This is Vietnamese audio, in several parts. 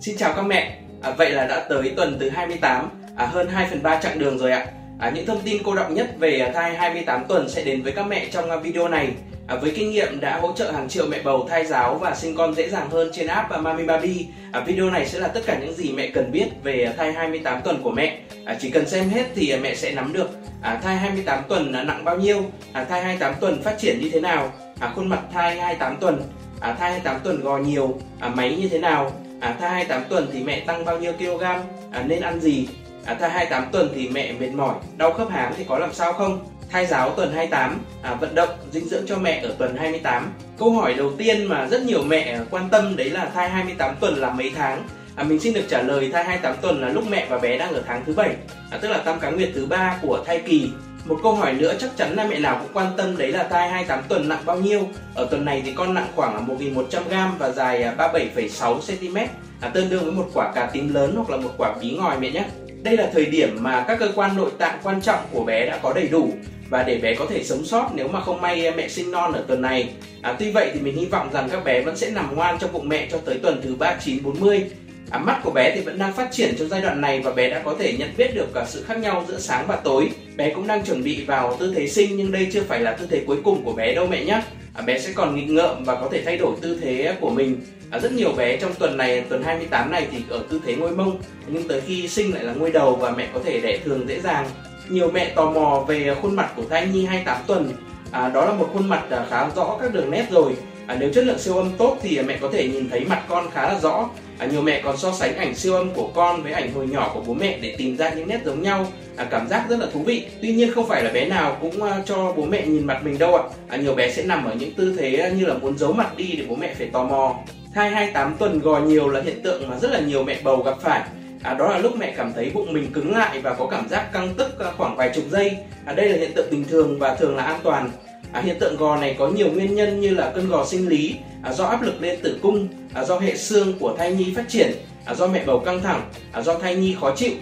Xin chào các mẹ, à, vậy là đã tới tuần thứ 28, à, hơn 2 phần 3 chặng đường rồi ạ. À, những thông tin cô động nhất về thai 28 tuần sẽ đến với các mẹ trong à, video này. À, với kinh nghiệm đã hỗ trợ hàng triệu mẹ bầu thai giáo và sinh con dễ dàng hơn trên app Mami Baby, à, video này sẽ là tất cả những gì mẹ cần biết về thai 28 tuần của mẹ. À, chỉ cần xem hết thì mẹ sẽ nắm được à, thai 28 tuần nặng bao nhiêu, à, thai 28 tuần phát triển như thế nào, à, khuôn mặt thai 28 tuần, à, thai 28 tuần gò nhiều, à, máy như thế nào, à, thai 28 tuần thì mẹ tăng bao nhiêu kg, à, nên ăn gì, à, thai 28 tuần thì mẹ mệt mỏi, đau khớp háng thì có làm sao không? Thai giáo tuần 28, à, vận động, dinh dưỡng cho mẹ ở tuần 28. Câu hỏi đầu tiên mà rất nhiều mẹ quan tâm đấy là thai 28 tuần là mấy tháng? À, mình xin được trả lời thai 28 tuần là lúc mẹ và bé đang ở tháng thứ bảy à, tức là tam cá nguyệt thứ ba của thai kỳ. Một câu hỏi nữa chắc chắn là mẹ nào cũng quan tâm đấy là thai 28 tuần nặng bao nhiêu. Ở tuần này thì con nặng khoảng 1.100g và dài à, 37,6 cm, à, tương đương với một quả cà tím lớn hoặc là một quả bí ngòi mẹ nhé. Đây là thời điểm mà các cơ quan nội tạng quan trọng của bé đã có đầy đủ và để bé có thể sống sót nếu mà không may mẹ sinh non ở tuần này. À, tuy vậy thì mình hy vọng rằng các bé vẫn sẽ nằm ngoan trong bụng mẹ cho tới tuần thứ 39 40. À, mắt của bé thì vẫn đang phát triển trong giai đoạn này và bé đã có thể nhận biết được cả sự khác nhau giữa sáng và tối. Bé cũng đang chuẩn bị vào tư thế sinh nhưng đây chưa phải là tư thế cuối cùng của bé đâu mẹ nhé. À, bé sẽ còn nghịch ngợm và có thể thay đổi tư thế của mình. À, rất nhiều bé trong tuần này, tuần 28 này thì ở tư thế ngôi mông nhưng tới khi sinh lại là ngôi đầu và mẹ có thể đẻ thường dễ dàng. Nhiều mẹ tò mò về khuôn mặt của thai nhi 28 tuần. À, đó là một khuôn mặt à, khá rõ các đường nét rồi. À, nếu chất lượng siêu âm tốt thì à, mẹ có thể nhìn thấy mặt con khá là rõ. À, nhiều mẹ còn so sánh ảnh siêu âm của con với ảnh hồi nhỏ của bố mẹ để tìm ra những nét giống nhau. À, cảm giác rất là thú vị. Tuy nhiên không phải là bé nào cũng uh, cho bố mẹ nhìn mặt mình đâu ạ. À, nhiều bé sẽ nằm ở những tư thế như là muốn giấu mặt đi để bố mẹ phải tò mò. Thai 28 tuần gò nhiều là hiện tượng mà rất là nhiều mẹ bầu gặp phải. À, đó là lúc mẹ cảm thấy bụng mình cứng lại và có cảm giác căng tức khoảng vài chục giây. À, đây là hiện tượng bình thường và thường là an toàn. À, hiện tượng gò này có nhiều nguyên nhân như là cơn gò sinh lý, à, do áp lực lên tử cung, à, do hệ xương của thai nhi phát triển, à, do mẹ bầu căng thẳng, à, do thai nhi khó chịu.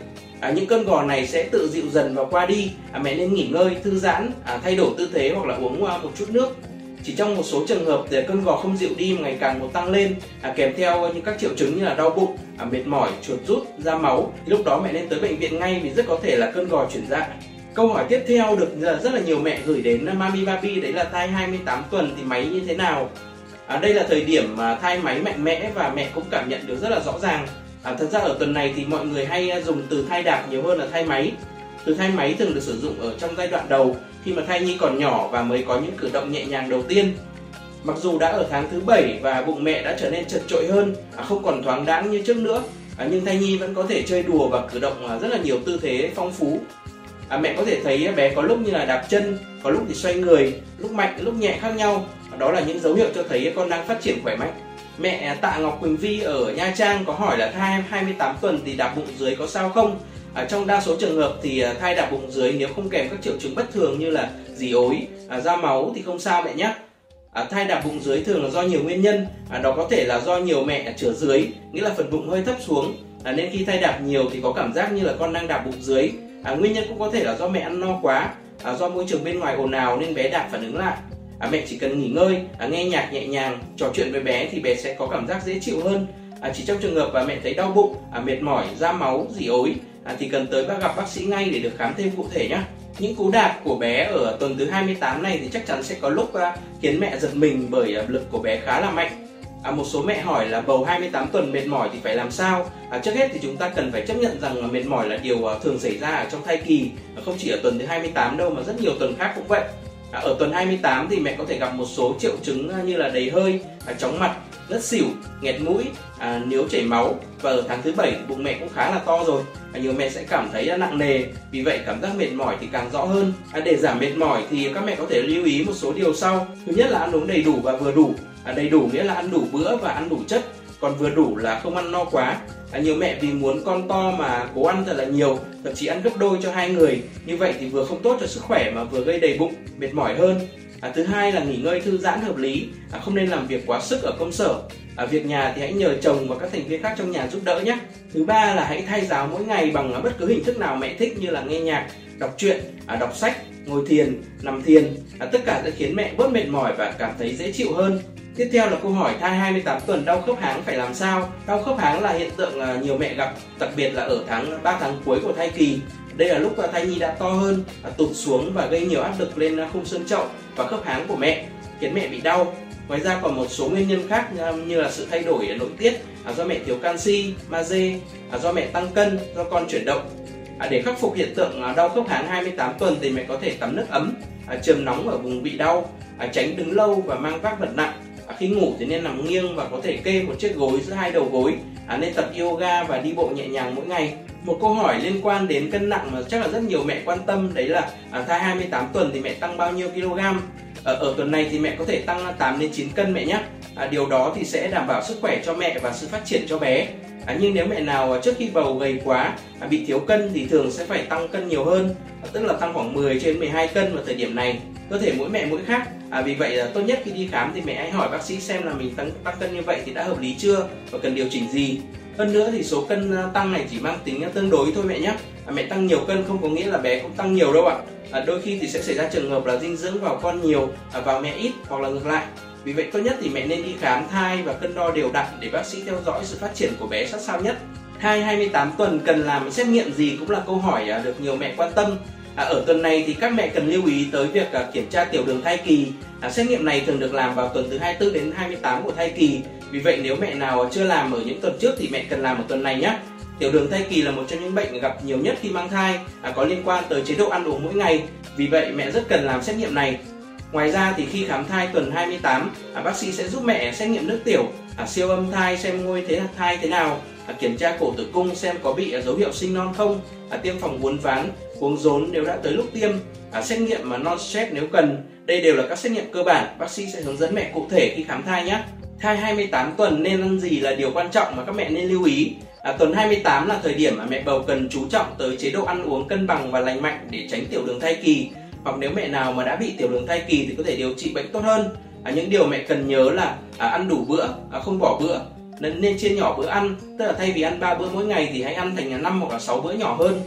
À, những cơn gò này sẽ tự dịu dần và qua đi. À, mẹ nên nghỉ ngơi, thư giãn, à, thay đổi tư thế hoặc là uống uh, một chút nước. Chỉ trong một số trường hợp thì cơn gò không dịu đi mà ngày càng một tăng lên à, kèm theo ờ, những các triệu chứng như là đau bụng, à, mệt mỏi, chuột rút, ra máu. Thì lúc đó mẹ nên tới bệnh viện ngay vì rất có thể là cơn gò chuyển dạ Câu hỏi tiếp theo được ờ, rất là nhiều mẹ gửi đến ờ, Mami Baby đấy là thai 28 tuần thì máy như thế nào? À, đây là thời điểm mà thai máy mạnh mẽ và mẹ cũng cảm nhận được rất là rõ ràng. À, thật ra ở tuần này thì mọi người hay dùng từ thai đạp nhiều hơn là thai máy. Từ thai máy thường được sử dụng ở trong giai đoạn đầu khi mà thai nhi còn nhỏ và mới có những cử động nhẹ nhàng đầu tiên. Mặc dù đã ở tháng thứ 7 và bụng mẹ đã trở nên chật trội hơn, à, không còn thoáng đãng như trước nữa, à, nhưng thai nhi vẫn có thể chơi đùa và cử động à, rất là nhiều tư thế phong phú. À, mẹ có thể thấy bé có lúc như là đạp chân, có lúc thì xoay người, lúc mạnh, lúc nhẹ khác nhau. Đó là những dấu hiệu cho thấy con đang phát triển khỏe mạnh. Mẹ Tạ Ngọc Quỳnh Vi ở Nha Trang có hỏi là thai 28 tuần thì đạp bụng dưới có sao không? À, trong đa số trường hợp thì à, thai đạp bụng dưới nếu không kèm các triệu chứng bất thường như là dì ối, à, ra máu thì không sao mẹ nhé. À, thai đạp bụng dưới thường là do nhiều nguyên nhân, à, đó có thể là do nhiều mẹ chữa dưới, nghĩa là phần bụng hơi thấp xuống, à, nên khi thai đạp nhiều thì có cảm giác như là con đang đạp bụng dưới. À, nguyên nhân cũng có thể là do mẹ ăn no quá, à, do môi trường bên ngoài ồn ào nên bé đạp phản ứng lại. À, mẹ chỉ cần nghỉ ngơi, à, nghe nhạc nhẹ nhàng, trò chuyện với bé thì bé sẽ có cảm giác dễ chịu hơn. À, chỉ trong trường hợp mà mẹ thấy đau bụng, à, mệt mỏi, ra máu, dỉ ối à, thì cần tới bác gặp bác sĩ ngay để được khám thêm cụ thể nhé. Những cú đạp của bé ở tuần thứ 28 này thì chắc chắn sẽ có lúc à, khiến mẹ giật mình bởi à, lực của bé khá là mạnh. À, một số mẹ hỏi là bầu 28 tuần mệt mỏi thì phải làm sao? À, trước hết thì chúng ta cần phải chấp nhận rằng mệt mỏi là điều à, thường xảy ra ở trong thai kỳ, à, không chỉ ở tuần thứ 28 đâu mà rất nhiều tuần khác cũng vậy. À, ở tuần 28 thì mẹ có thể gặp một số triệu chứng à, như là đầy hơi, à, chóng mặt, ngất xỉu, nghẹt mũi, à, nếu chảy máu. Và ở tháng thứ bảy bụng mẹ cũng khá là to rồi. À, nhiều mẹ sẽ cảm thấy nặng nề. Vì vậy cảm giác mệt mỏi thì càng rõ hơn. À, để giảm mệt mỏi thì các mẹ có thể lưu ý một số điều sau. Thứ nhất là ăn uống đầy đủ và vừa đủ. À, đầy đủ nghĩa là ăn đủ bữa và ăn đủ chất. Còn vừa đủ là không ăn no quá. À, nhiều mẹ vì muốn con to mà cố ăn thật là nhiều thậm chí ăn gấp đôi cho hai người. Như vậy thì vừa không tốt cho sức khỏe mà vừa gây đầy bụng mệt mỏi hơn. À, thứ hai là nghỉ ngơi thư giãn hợp lý, à, không nên làm việc quá sức ở công sở. À, việc nhà thì hãy nhờ chồng và các thành viên khác trong nhà giúp đỡ nhé. Thứ ba là hãy thay giáo mỗi ngày bằng bất cứ hình thức nào mẹ thích như là nghe nhạc, đọc truyện, à, đọc sách, ngồi thiền, nằm thiền. À, tất cả sẽ khiến mẹ bớt mệt mỏi và cảm thấy dễ chịu hơn. Tiếp theo là câu hỏi thai 28 tuần đau khớp háng phải làm sao? Đau khớp háng là hiện tượng nhiều mẹ gặp, đặc biệt là ở tháng 3 tháng cuối của thai kỳ. Đây là lúc à, thai nhi đã to hơn, tụt xuống và gây nhiều áp lực lên à, khung xương chậu và khớp háng của mẹ, khiến mẹ bị đau. Ngoài ra còn một số nguyên nhân khác à, như là sự thay đổi nội tiết do mẹ thiếu canxi, magie, do mẹ tăng cân, do con chuyển động. Để khắc phục hiện tượng đau khớp háng 28 tuần thì mẹ có thể tắm nước ấm, chườm nóng ở vùng bị đau, tránh đứng lâu và mang vác vật nặng khi ngủ thì nên nằm nghiêng và có thể kê một chiếc gối giữa hai đầu gối nên tập yoga và đi bộ nhẹ nhàng mỗi ngày một câu hỏi liên quan đến cân nặng mà chắc là rất nhiều mẹ quan tâm đấy là à, thai 28 tuần thì mẹ tăng bao nhiêu kg? Ở, ở tuần này thì mẹ có thể tăng 8 đến 9 cân mẹ nhé à, điều đó thì sẽ đảm bảo sức khỏe cho mẹ và sự phát triển cho bé. À, nhưng nếu mẹ nào à, trước khi bầu gầy quá à, bị thiếu cân thì thường sẽ phải tăng cân nhiều hơn à, tức là tăng khoảng 10 trên 12 cân vào thời điểm này. Cơ thể mỗi mẹ mỗi khác. À, vì vậy là tốt nhất khi đi khám thì mẹ hãy hỏi bác sĩ xem là mình tăng tăng cân như vậy thì đã hợp lý chưa và cần điều chỉnh gì hơn nữa thì số cân à, tăng này chỉ mang tính à, tương đối thôi mẹ nhé à, mẹ tăng nhiều cân không có nghĩa là bé cũng tăng nhiều đâu ạ. À, đôi khi thì sẽ xảy ra trường hợp là dinh dưỡng vào con nhiều à, vào mẹ ít hoặc là ngược lại. Vì vậy tốt nhất thì mẹ nên đi khám thai và cân đo đều đặn để bác sĩ theo dõi sự phát triển của bé sát sao nhất. Thai 28 tuần cần làm xét nghiệm gì cũng là câu hỏi à, được nhiều mẹ quan tâm. À, ở tuần này thì các mẹ cần lưu ý tới việc à, kiểm tra tiểu đường thai kỳ. À, xét nghiệm này thường được làm vào tuần thứ 24 đến 28 của thai kỳ. Vì vậy nếu mẹ nào chưa làm ở những tuần trước thì mẹ cần làm ở tuần này nhé. Tiểu đường thai kỳ là một trong những bệnh gặp nhiều nhất khi mang thai, à, có liên quan tới chế độ ăn uống mỗi ngày. Vì vậy mẹ rất cần làm xét nghiệm này. Ngoài ra thì khi khám thai tuần 28, à, bác sĩ sẽ giúp mẹ xét nghiệm nước tiểu, à, siêu âm thai xem ngôi thế thai thế nào, à, kiểm tra cổ tử cung xem có bị à, dấu hiệu sinh non không, à, tiêm phòng uốn ván, uống rốn nếu đã tới lúc tiêm, à, xét nghiệm mà non stress nếu cần. Đây đều là các xét nghiệm cơ bản, bác sĩ sẽ hướng dẫn mẹ cụ thể khi khám thai nhé. Thai 28 tuần nên ăn gì là điều quan trọng mà các mẹ nên lưu ý. À, tuần 28 là thời điểm mà mẹ bầu cần chú trọng tới chế độ ăn uống cân bằng và lành mạnh để tránh tiểu đường thai kỳ. Hoặc nếu mẹ nào mà đã bị tiểu đường thai kỳ thì có thể điều trị bệnh tốt hơn. À, những điều mẹ cần nhớ là à, ăn đủ bữa, à, không bỏ bữa, nên, nên chia nhỏ bữa ăn, tức là thay vì ăn 3 bữa mỗi ngày thì hãy ăn thành 5 hoặc là 6 bữa nhỏ hơn.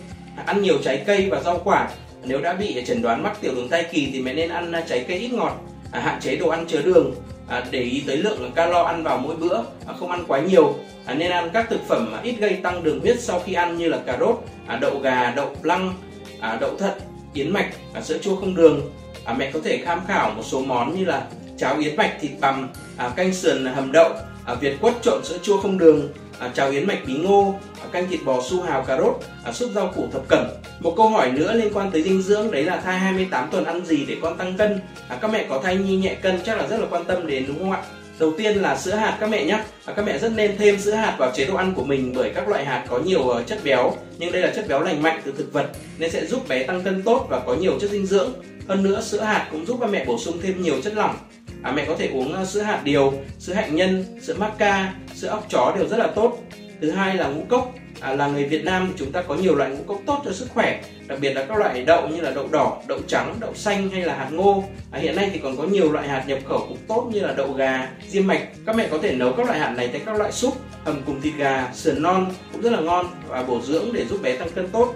Ăn nhiều trái cây và rau quả. Nếu đã bị chẩn đoán mắc tiểu đường thai kỳ thì mẹ nên ăn à, trái cây ít ngọt à, hạn chế đồ ăn chứa đường à, để ý tới lượng calo ăn vào mỗi bữa à, không ăn quá nhiều. À, nên ăn các thực phẩm ít gây tăng đường huyết sau khi ăn như là cà rốt à, đậu gà đậu lăng à, đậu thận yến mạch à, sữa chua không đường. À, mẹ có thể tham khảo một số món như là cháo yến mạch thịt bằm à, canh sườn à, hầm đậu à, việt quất trộn sữa chua không đường à, cháo yến mạch bí ngô à, canh thịt bò su hào cà rốt à, súp rau củ thập cẩm. Một câu hỏi nữa liên quan tới dinh dưỡng đấy là thai 28 tuần ăn gì để con tăng cân? À, các mẹ có thai nhi nhẹ cân chắc là rất là quan tâm đến đúng không ạ? Đầu tiên là sữa hạt các mẹ nhé à, các mẹ rất nên thêm sữa hạt vào chế độ ăn của mình bởi các loại hạt có nhiều uh, chất béo nhưng đây là chất béo lành mạnh từ thực vật nên sẽ giúp bé tăng cân tốt và có nhiều chất dinh dưỡng. Hơn nữa sữa hạt cũng giúp các mẹ bổ sung thêm nhiều chất lỏng à, mẹ có thể uống ờ, sữa hạt điều sữa hạnh nhân sữa maca sữa óc chó đều rất là tốt. Thứ hai là ngũ cốc. À, là người Việt Nam chúng ta có nhiều loại ngũ cốc tốt cho sức khỏe đặc biệt là các loại đậu như là đậu đỏ đậu trắng đậu xanh hay là hạt ngô. À, hiện nay thì còn có nhiều loại hạt nhập khẩu cũng tốt như là đậu gà diêm mạch. Các mẹ có thể nấu các loại hạt này thành các loại súp hầm cùng thịt gà sườn non cũng rất là ngon và bổ dưỡng để giúp bé tăng cân tốt.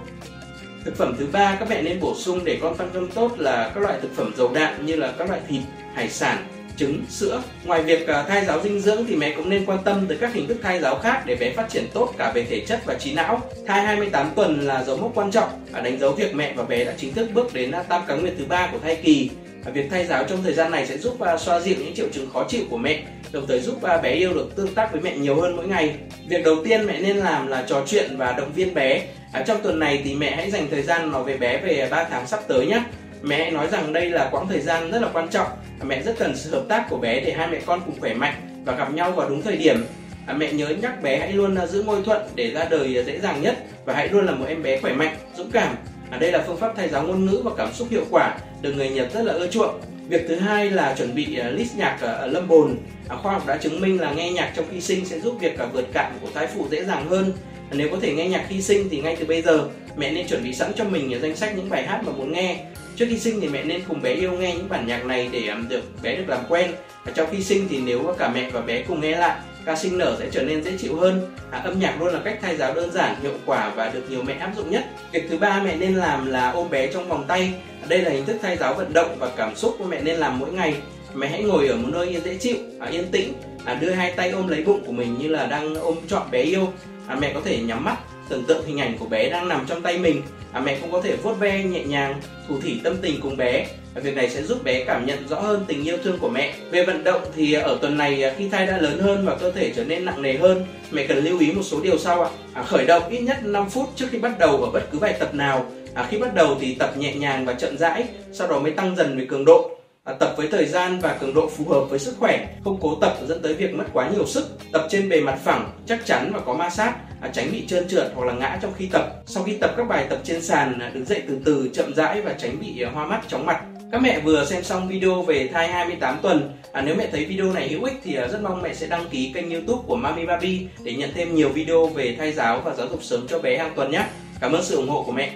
Thực phẩm thứ ba các mẹ nên bổ sung để con tăng cân tốt là các loại thực phẩm dầu đạm như là các loại thịt hải sản trứng, sữa. Ngoài việc à, thai giáo dinh dưỡng thì mẹ cũng nên quan tâm tới các hình thức thai giáo khác để bé phát triển tốt cả về thể chất và trí não. Thai 28 tuần là dấu mốc quan trọng và đánh dấu việc mẹ và bé đã chính thức bước đến à, tam cá nguyệt thứ ba của thai kỳ. Và việc thai giáo trong thời gian này sẽ giúp à, xoa dịu những triệu chứng khó chịu của mẹ, đồng thời giúp bé yêu được tương tác với mẹ nhiều hơn mỗi ngày. Việc đầu tiên mẹ nên làm là trò chuyện và động viên bé. À, trong tuần này thì mẹ hãy dành thời gian nói về bé về 3 tháng sắp tới nhé Mẹ nói rằng đây là quãng thời gian rất là quan trọng. Mẹ rất cần sự hợp tác của bé để hai mẹ con cùng khỏe mạnh và gặp nhau vào đúng thời điểm. À, mẹ nhớ nhắc bé hãy luôn à, giữ ngôi thuận để ra đời à, dễ dàng nhất và hãy luôn là một em bé khỏe mạnh, dũng cảm. À, đây là phương pháp thay giáo ngôn ngữ và cảm xúc hiệu quả được người Nhật rất là ưa chuộng. Việc thứ hai là chuẩn bị uh, list nhạc uh, lâm bồn. À, khoa học đã chứng minh là nghe nhạc trong khi sinh sẽ giúp việc uh, vượt cạn của thai phụ dễ dàng hơn. Nếu có thể nghe nhạc khi sinh thì ngay từ bây giờ mẹ nên chuẩn bị sẵn cho mình danh sách những bài hát mà muốn nghe. Trước khi sinh thì mẹ nên cùng bé yêu nghe những bản nhạc này để được bé được làm quen. Và trong khi sinh thì nếu cả mẹ và bé cùng nghe lại ca sinh nở sẽ trở nên dễ chịu hơn. À, âm nhạc luôn là cách thay giáo đơn giản hiệu quả và được nhiều mẹ áp dụng nhất. Việc thứ ba mẹ nên làm là ôm bé trong vòng tay. À, đây là hình thức thay giáo vận động và cảm xúc của mẹ nên làm mỗi ngày. Mẹ hãy ngồi ở một nơi dễ chịu à, yên tĩnh. À, đưa hai tay ôm lấy bụng của mình như là đang ôm trọn bé yêu à, mẹ có thể nhắm mắt tưởng tượng hình ảnh của bé đang nằm trong tay mình. À, mẹ cũng có thể vuốt ve nhẹ nhàng thủ thỉ tâm tình cùng bé. À, việc này sẽ giúp bé cảm nhận rõ hơn tình yêu thương của mẹ. Về vận động thì ở tuần này à, khi thai đã lớn hơn và cơ thể trở nên nặng nề hơn mẹ cần lưu ý một số điều sau ạ. À, khởi động ít nhất 5 phút trước khi bắt đầu ở bất cứ bài tập nào. À, khi bắt đầu thì tập nhẹ nhàng và chậm rãi sau đó mới tăng dần về cường độ à, tập với thời gian và cường độ phù hợp với sức khỏe không cố tập dẫn tới việc mất quá nhiều sức. Tập trên bề mặt phẳng chắc chắn và có ma sát à, tránh bị trơn trượt hoặc là ngã trong khi tập. Sau khi tập các bài tập trên sàn à, đứng dậy từ từ chậm rãi và tránh bị à, hoa mắt chóng mặt. Các mẹ vừa xem xong video về thai 28 tuần. À, nếu mẹ thấy video này hữu ích thì à, rất mong mẹ sẽ đăng ký kênh youtube của Mami Baby để nhận thêm nhiều video về thai giáo và giáo dục sớm cho bé hàng tuần nhé. Cảm ơn sự ủng hộ của mẹ.